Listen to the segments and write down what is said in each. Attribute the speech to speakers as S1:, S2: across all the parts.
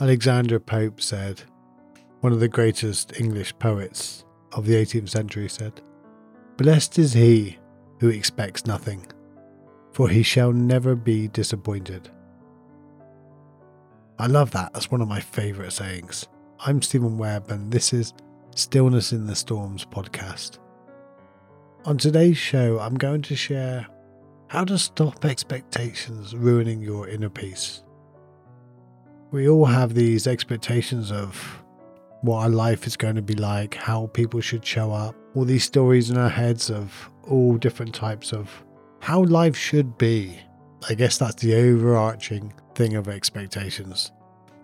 S1: Alexander Pope said, one of the greatest English poets of the 18th century said, Blessed is he who expects nothing, for he shall never be disappointed. I love that. That's one of my favourite sayings. I'm Steven Webb, and this is Stillness in the Storms podcast. On today's show, I'm going to share how to stop expectations ruining your inner peace. We all have these expectations of what our life is going to be like, how people should show up, all these stories in our heads of all different types of how life should be. I guess that's the overarching thing of expectations.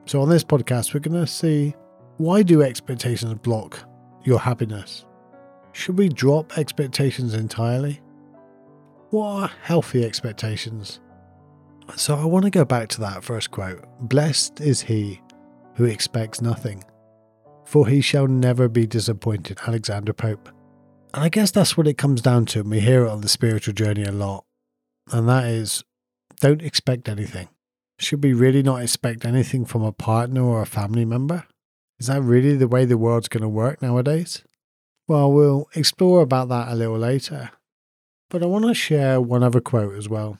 S1: So on this podcast, we're going to see why do expectations block your happiness? Should we drop expectations entirely? What are healthy expectations? So I want to go back to that first quote Blessed is he who expects nothing, for he shall never be disappointed. Alexander Pope. And I guess that's what it comes down to, and we hear it on the spiritual journey a lot. And that is don't expect anything. Should we really not expect anything from a partner or a family member? Is that really the way the world's going to work nowadays? Well, we'll explore about that a little later. But I want to share one other quote as well,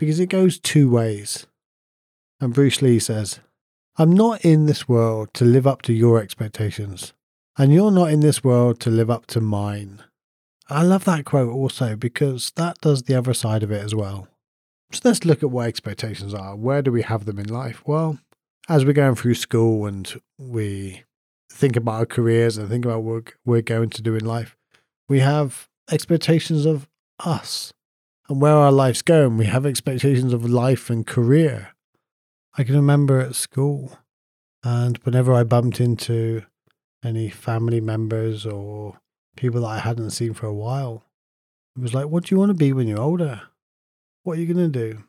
S1: because it goes two ways. And Bruce Lee says, I'm not in this world to live up to your expectations, and you're not in this world to live up to mine. I love that quote also because that does the other side of it as well. So let's look at what expectations are. Where do we have them in life? Well, as we're going through school and we think about our careers and think about what we're going to do in life, we have expectations of us and where our life's going. We have expectations of life and career. I can remember at school, and whenever I bumped into any family members or people that I hadn't seen for a while, it was like, What do you want to be when you're older? What are you going to do?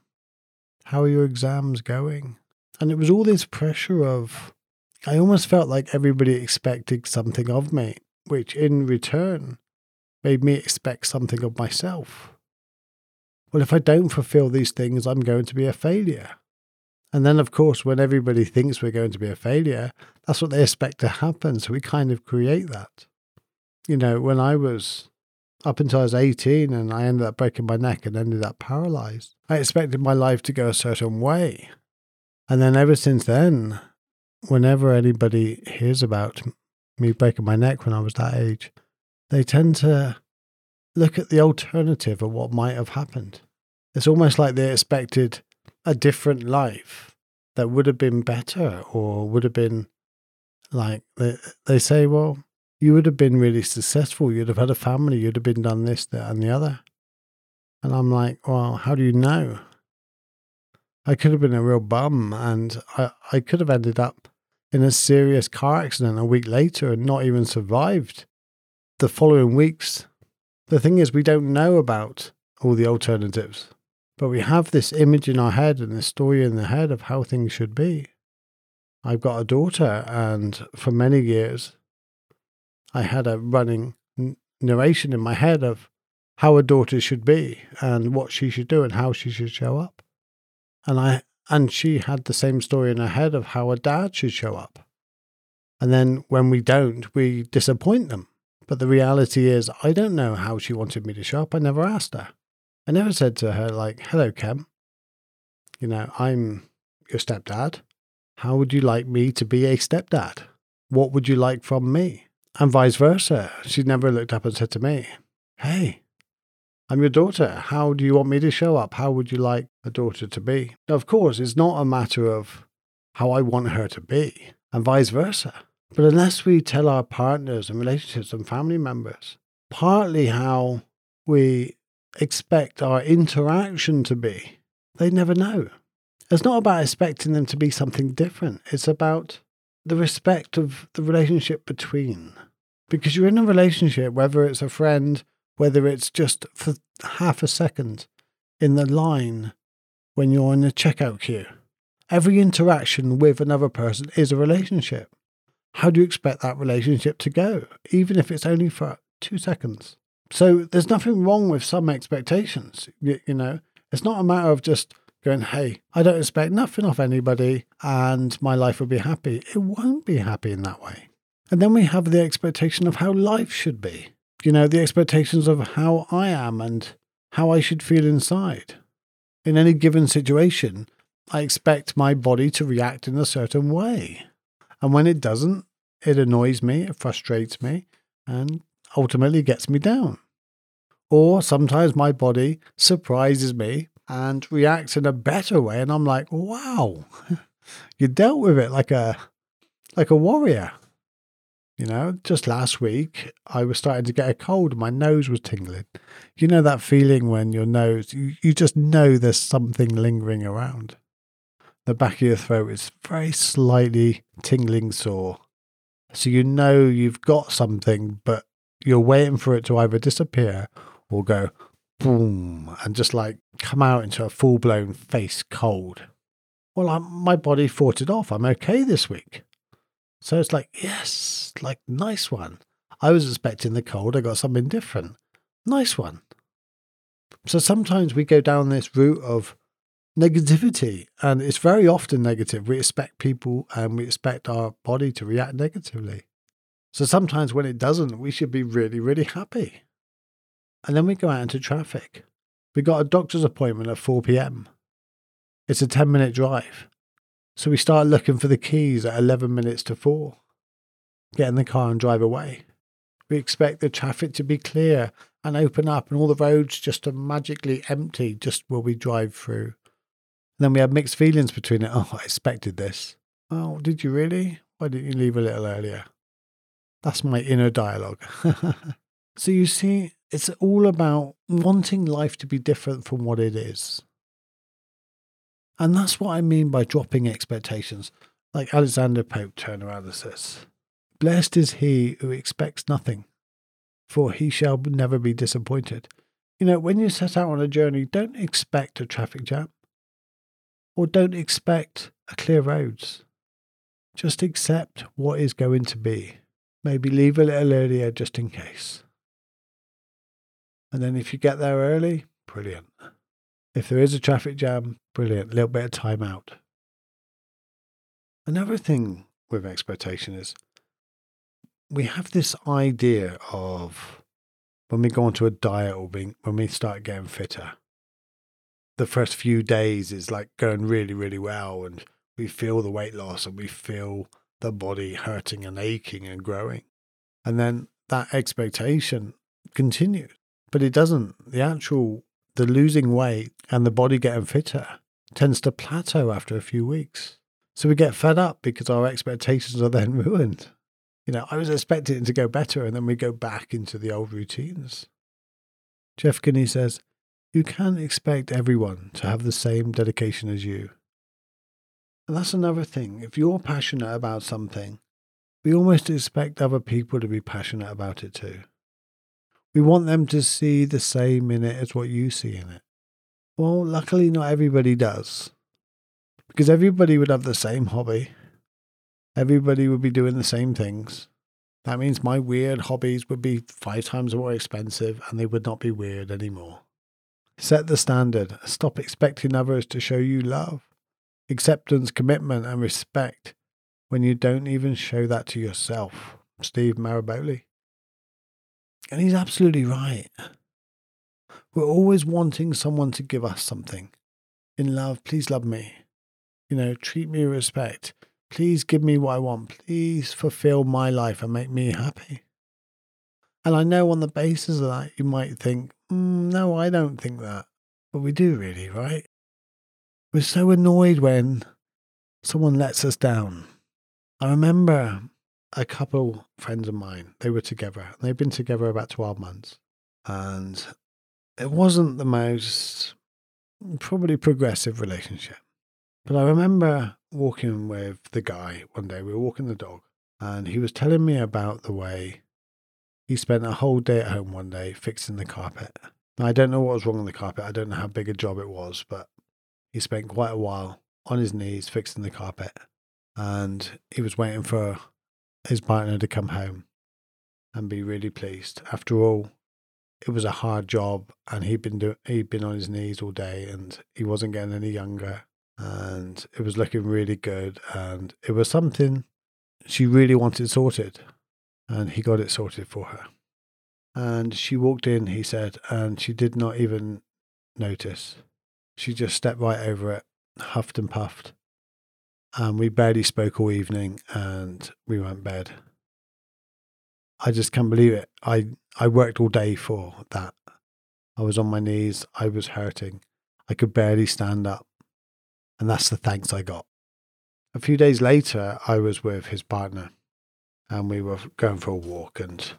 S1: How are your exams going? And it was all this pressure of, I almost felt like everybody expected something of me, which in return made me expect something of myself. Well, if I don't fulfill these things, I'm going to be a failure. And then, of course, when everybody thinks we're going to be a failure, that's what they expect to happen. So we kind of create that. You know, when I was up until I was 18 and I ended up breaking my neck and ended up paralyzed, I expected my life to go a certain way. And then ever since then, whenever anybody hears about me breaking my neck when I was that age, they tend to look at the alternative of what might have happened. It's almost like they expected a different life that would have been better or would have been like they, they say, well, you would have been really successful. You'd have had a family. You'd have been done this, that, and the other. And I'm like, well, how do you know? I could have been a real bum and I, I could have ended up in a serious car accident a week later and not even survived the following weeks. The thing is, we don't know about all the alternatives, but we have this image in our head and this story in the head of how things should be. I've got a daughter, and for many years, I had a running narration in my head of how a daughter should be and what she should do and how she should show up. And I and she had the same story in her head of how a dad should show up. And then when we don't, we disappoint them. But the reality is, I don't know how she wanted me to show up. I never asked her. I never said to her, like, hello, Kem. You know, I'm your stepdad. How would you like me to be a stepdad? What would you like from me? And vice versa. She never looked up and said to me, hey, I'm your daughter. How do you want me to show up? How would you like a daughter to be? Now, of course, it's not a matter of how I want her to be, and vice versa. But unless we tell our partners and relationships and family members partly how we expect our interaction to be, they never know. It's not about expecting them to be something different. It's about the respect of the relationship between. Because you're in a relationship, whether it's a friend, whether it's just for half a second in the line when you're in a checkout queue. Every interaction with another person is a relationship how do you expect that relationship to go, even if it's only for two seconds? So there's nothing wrong with some expectations. You, you know, it's not a matter of just going, hey, I don't expect nothing off anybody and my life will be happy. It won't be happy in that way. And then we have the expectation of how life should be. You know, the expectations of how I am and how I should feel inside. In any given situation, I expect my body to react in a certain way. And when it doesn't, it annoys me, it frustrates me, and ultimately gets me down. Or sometimes my body surprises me and reacts in a better way, and I'm like, wow, you dealt with it like a like a warrior. You know, just last week I was starting to get a cold, my nose was tingling. You know that feeling when your nose you, you just know there's something lingering around. The back of your throat is very slightly tingling sore. So you know you've got something, but you're waiting for it to either disappear or go boom and just like come out into a full blown face cold. Well, I'm, my body fought it off. I'm okay this week. So it's like, yes, like nice one. I was expecting the cold. I got something different. Nice one. So sometimes we go down this route of negativity, and it's very often negative. We expect people and we expect our body to react negatively. So sometimes when it doesn't, we should be really, really happy. And then we go out into traffic. We got a doctor's appointment at 4 p.m. It's a 10 minute drive. So we start looking for the keys at 11 minutes to 4. Get in the car and drive away. We expect the traffic to be clear and open up and all the roads just to magically empty just while we drive through. Then we have mixed feelings between it. Oh, I expected this. Oh, did you really? Why didn't you leave a little earlier? That's my inner dialogue. so you see, it's all about wanting life to be different from what it is. And that's what I mean by dropping expectations. Like Alexander Pope turned around and says, Blessed is he who expects nothing, for he shall never be disappointed. You know, when you set out on a journey, don't expect a traffic jam or don't expect a clear roads. Just accept what is going to be. Maybe leave a little earlier just in case. And then if you get there early, brilliant. If there is a traffic jam, brilliant. A little bit of time out. Another thing with expectation is we have this idea of when we go onto a diet or being, when we start getting fitter, the first few days is like going really, really well. And we feel the weight loss and we feel the body hurting and aching and growing. And then that expectation continues, but it doesn't. The actual, the losing weight and the body getting fitter tends to plateau after a few weeks. So we get fed up because our expectations are then ruined. You know, I was expecting to go better, and then we go back into the old routines. Jeff Kinney says, You can't expect everyone to have the same dedication as you. And that's another thing. If you're passionate about something, we almost expect other people to be passionate about it too. We want them to see the same in it as what you see in it. Well, luckily, not everybody does. Because everybody would have the same hobby, everybody would be doing the same things. That means my weird hobbies would be five times more expensive and they would not be weird anymore. Set the standard. Stop expecting others to show you love acceptance, commitment, and respect when you don't even show that to yourself. Steve Maraboli. And he's absolutely right. We're always wanting someone to give us something. In love, please love me. You know, treat me with respect. Please give me what I want. Please fulfill my life and make me happy. And I know on the basis of that, you might think, mm, no, I don't think that. But we do really, right? We're so annoyed when someone lets us down. I remember a couple friends of mine, they were together. They've been together about 12 months. And it wasn't the most probably progressive relationship. But I remember walking with the guy one day, we were walking the dog, and he was telling me about the way he spent a whole day at home one day fixing the carpet. Now, I don't know what was wrong with the carpet. I don't know how big a job it was, but he spent quite a while on his knees fixing the carpet and he was waiting for his partner to come home and be really pleased. After all, it was a hard job and he'd been doing he'd been on his knees all day and he wasn't getting any younger and it was looking really good and it was something she really wanted sorted and he got it sorted for her. And she walked in he said and she did not even notice. She just stepped right over it huffed and puffed and we barely spoke all evening and we went bed. I just can't believe it. I i worked all day for that. I was on my knees i was hurting. I could barely stand up. And that's the thanks I got. A few days later, I was with his partner and we were going for a walk. And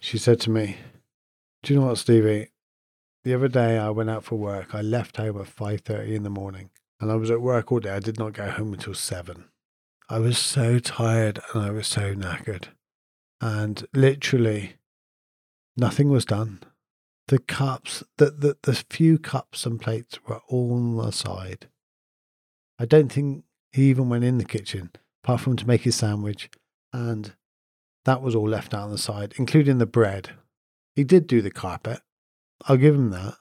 S1: she said to me, Do you know what, Stevie? The other day I went out for work. I left home at 5:30 in the morning and I was at work all day. I did not get home until 7. I was so tired and I was so knackered. And literally nothing was done. The cups, the, the, the few cups and plates were all on the side. I don't think he even went in the kitchen, apart from to make his sandwich, and that was all left out on the side, including the bread. He did do the carpet. I'll give him that.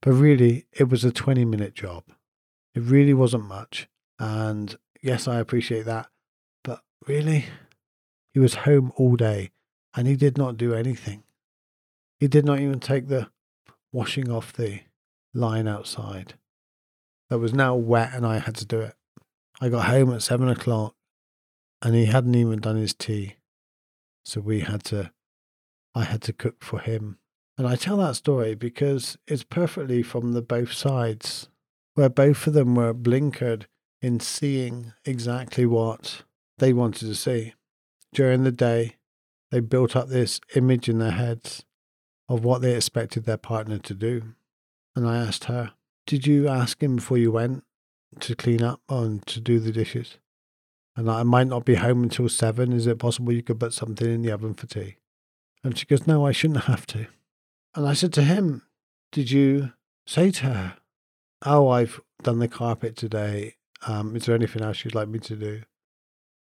S1: But really, it was a 20 minute job. It really wasn't much. And yes, I appreciate that. But really, he was home all day and he did not do anything. He did not even take the washing off the line outside that was now wet and I had to do it. I got home at seven o'clock and he hadn't even done his tea. So we had to, I had to cook for him. And I tell that story because it's perfectly from the both sides, where both of them were blinkered in seeing exactly what they wanted to see. During the day, they built up this image in their heads of what they expected their partner to do. And I asked her, did you ask him before you went to clean up and to do the dishes? And I might not be home until seven. Is it possible you could put something in the oven for tea? And she goes, No, I shouldn't have to. And I said to him, Did you say to her, Oh, I've done the carpet today. Um, is there anything else you'd like me to do?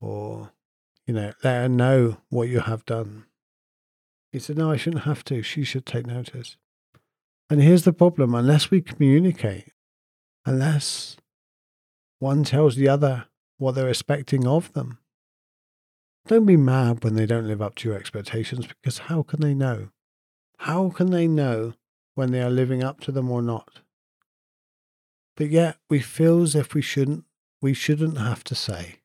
S1: Or, you know, let her know what you have done. He said, No, I shouldn't have to. She should take notice. And here's the problem unless we communicate, unless one tells the other what they're expecting of them, don't be mad when they don't live up to your expectations because how can they know? How can they know when they are living up to them or not? But yet we feel as if we shouldn't we shouldn't have to say.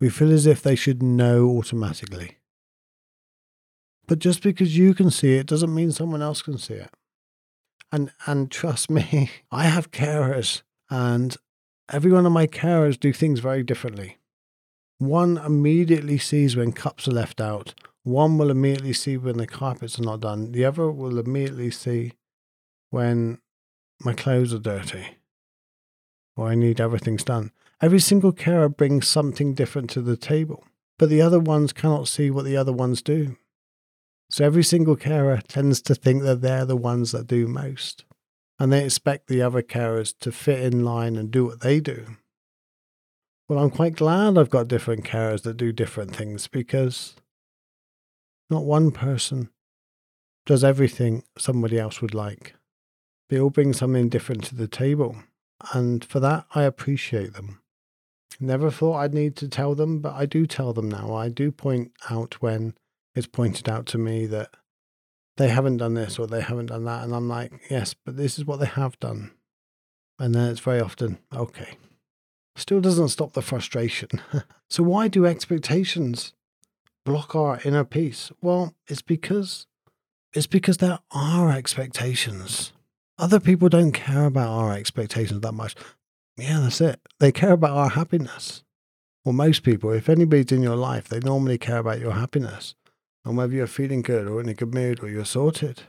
S1: We feel as if they should know automatically. But just because you can see it doesn't mean someone else can see it. And and trust me, I have carers and every one of my carers do things very differently. One immediately sees when cups are left out. One will immediately see when the carpets are not done. The other will immediately see when my clothes are dirty or I need everything's done. Every single carer brings something different to the table, but the other ones cannot see what the other ones do. So every single carer tends to think that they're the ones that do most. And they expect the other carers to fit in line and do what they do. Well, I'm quite glad I've got different carers that do different things because not one person does everything somebody else would like. They all bring something different to the table. And for that, I appreciate them. Never thought I'd need to tell them, but I do tell them now. I do point out when it's pointed out to me that they haven't done this or they haven't done that. And I'm like, yes, but this is what they have done. And then it's very often, okay. Still doesn't stop the frustration. so, why do expectations block our inner peace? Well, it's because it's because there are expectations. Other people don't care about our expectations that much. Yeah, that's it. They care about our happiness. Well, most people, if anybody's in your life, they normally care about your happiness and whether you're feeling good or in a good mood or you're sorted.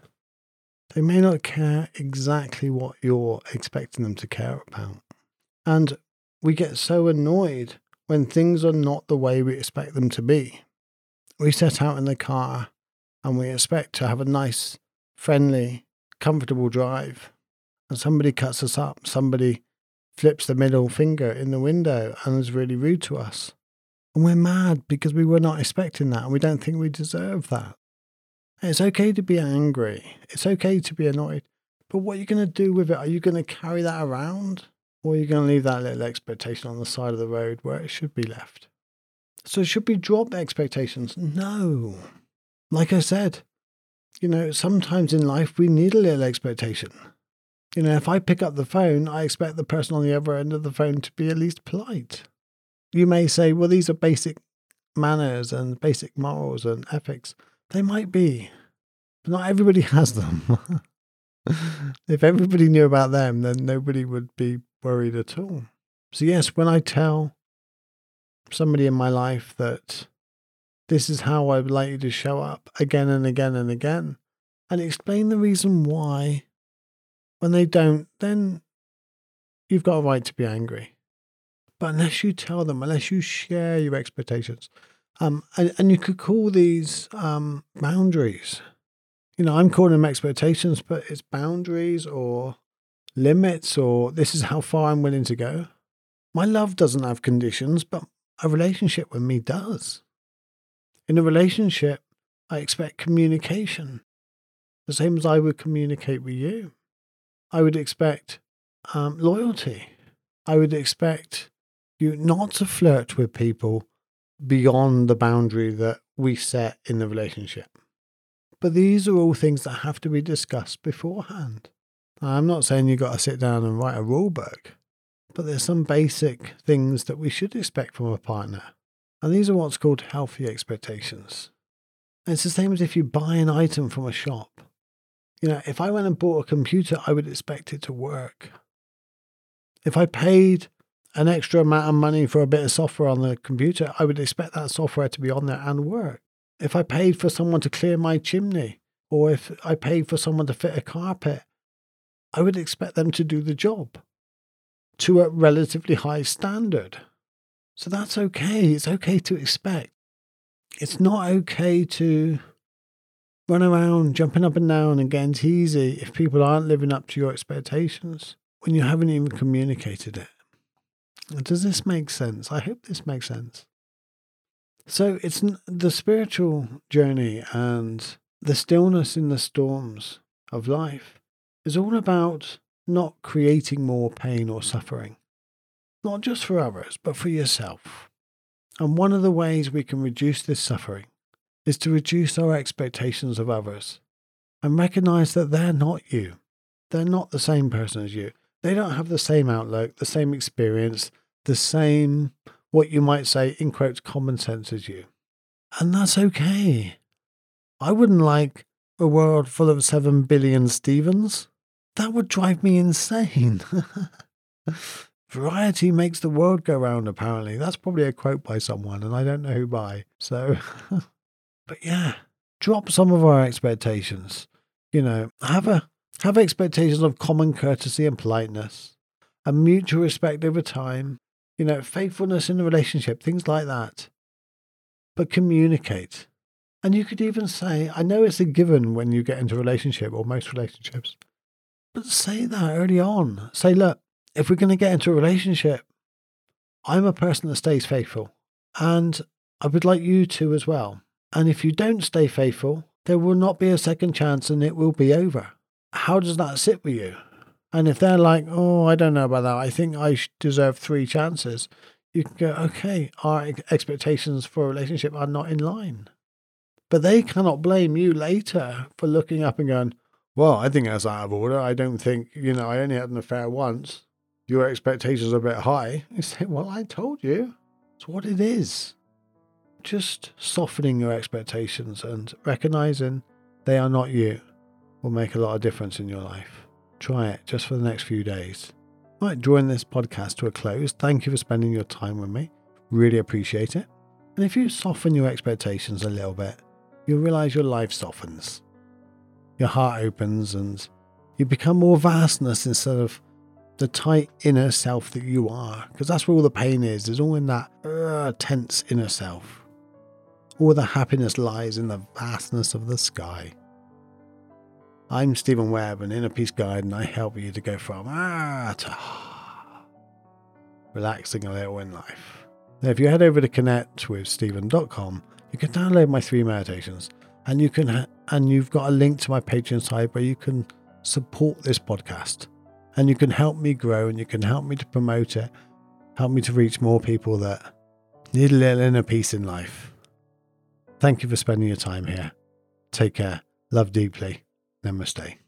S1: They may not care exactly what you're expecting them to care about. And we get so annoyed when things are not the way we expect them to be. We set out in the car and we expect to have a nice, friendly, comfortable drive. And somebody cuts us up, somebody flips the middle finger in the window and is really rude to us. And we're mad because we were not expecting that and we don't think we deserve that. It's okay to be angry. It's okay to be annoyed. But what are you going to do with it? Are you going to carry that around? Or are you going to leave that little expectation on the side of the road where it should be left? So, should we drop expectations? No. Like I said, you know, sometimes in life we need a little expectation. You know, if I pick up the phone, I expect the person on the other end of the phone to be at least polite. You may say, well, these are basic manners and basic morals and ethics. They might be, but not everybody has them. if everybody knew about them, then nobody would be worried at all. So, yes, when I tell somebody in my life that this is how I would like you to show up again and again and again, and explain the reason why, when they don't, then you've got a right to be angry. But unless you tell them, unless you share your expectations, um, and, and you could call these um, boundaries. You know, I'm calling them expectations, but it's boundaries or limits, or this is how far I'm willing to go. My love doesn't have conditions, but a relationship with me does. In a relationship, I expect communication, the same as I would communicate with you. I would expect um, loyalty. I would expect you not to flirt with people beyond the boundary that we set in the relationship. But these are all things that have to be discussed beforehand. I'm not saying you've got to sit down and write a rule book, but there's some basic things that we should expect from a partner. And these are what's called healthy expectations. It's the same as if you buy an item from a shop. You know, if I went and bought a computer, I would expect it to work. If I paid an extra amount of money for a bit of software on the computer, I would expect that software to be on there and work. If I paid for someone to clear my chimney, or if I paid for someone to fit a carpet, I would expect them to do the job to a relatively high standard. So that's okay. It's okay to expect. It's not okay to run around jumping up and down and getting teasy if people aren't living up to your expectations when you haven't even communicated it. Does this make sense? I hope this makes sense. So it's the spiritual journey and the stillness in the storms of life is all about not creating more pain or suffering, not just for others, but for yourself. And one of the ways we can reduce this suffering is to reduce our expectations of others and recognize that they're not you. They're not the same person as you. They don't have the same outlook, the same experience, the same, what you might say, in quotes, common sense as you. And that's okay. I wouldn't like a world full of 7 billion Stevens. That would drive me insane. Variety makes the world go round, apparently. That's probably a quote by someone, and I don't know who by. So, but yeah, drop some of our expectations. You know, have a have expectations of common courtesy and politeness, and mutual respect over time, you know, faithfulness in the relationship, things like that. But communicate. And you could even say, I know it's a given when you get into a relationship or most relationships, but say that early on. Say, look, if we're going to get into a relationship, I'm a person that stays faithful. And I would like you to as well. And if you don't stay faithful, there will not be a second chance and it will be over. How does that sit with you? And if they're like, oh, I don't know about that, I think I deserve three chances, you can go, okay, our expectations for a relationship are not in line. But they cannot blame you later for looking up and going, well, I think that's out of order. I don't think, you know, I only had an affair once. Your expectations are a bit high. You say, well, I told you. It's what it is. Just softening your expectations and recognizing they are not you will make a lot of difference in your life. Try it just for the next few days. Right, drawing this podcast to a close, thank you for spending your time with me. Really appreciate it. And if you soften your expectations a little bit, you'll realize your life softens. Your heart opens and you become more vastness instead of the tight inner self that you are. Because that's where all the pain is. It's all in that uh, tense inner self. All the happiness lies in the vastness of the sky. I'm Steven Webb, an inner peace guide, and I help you to go from ah to ah, relaxing a little in life. Now, if you head over to connectwithstephen.com, you can download my three meditations and you can ha- and you've got a link to my Patreon site where you can support this podcast and you can help me grow and you can help me to promote it, help me to reach more people that need a little inner peace in life. Thank you for spending your time here. Take care. Love deeply. Namaste.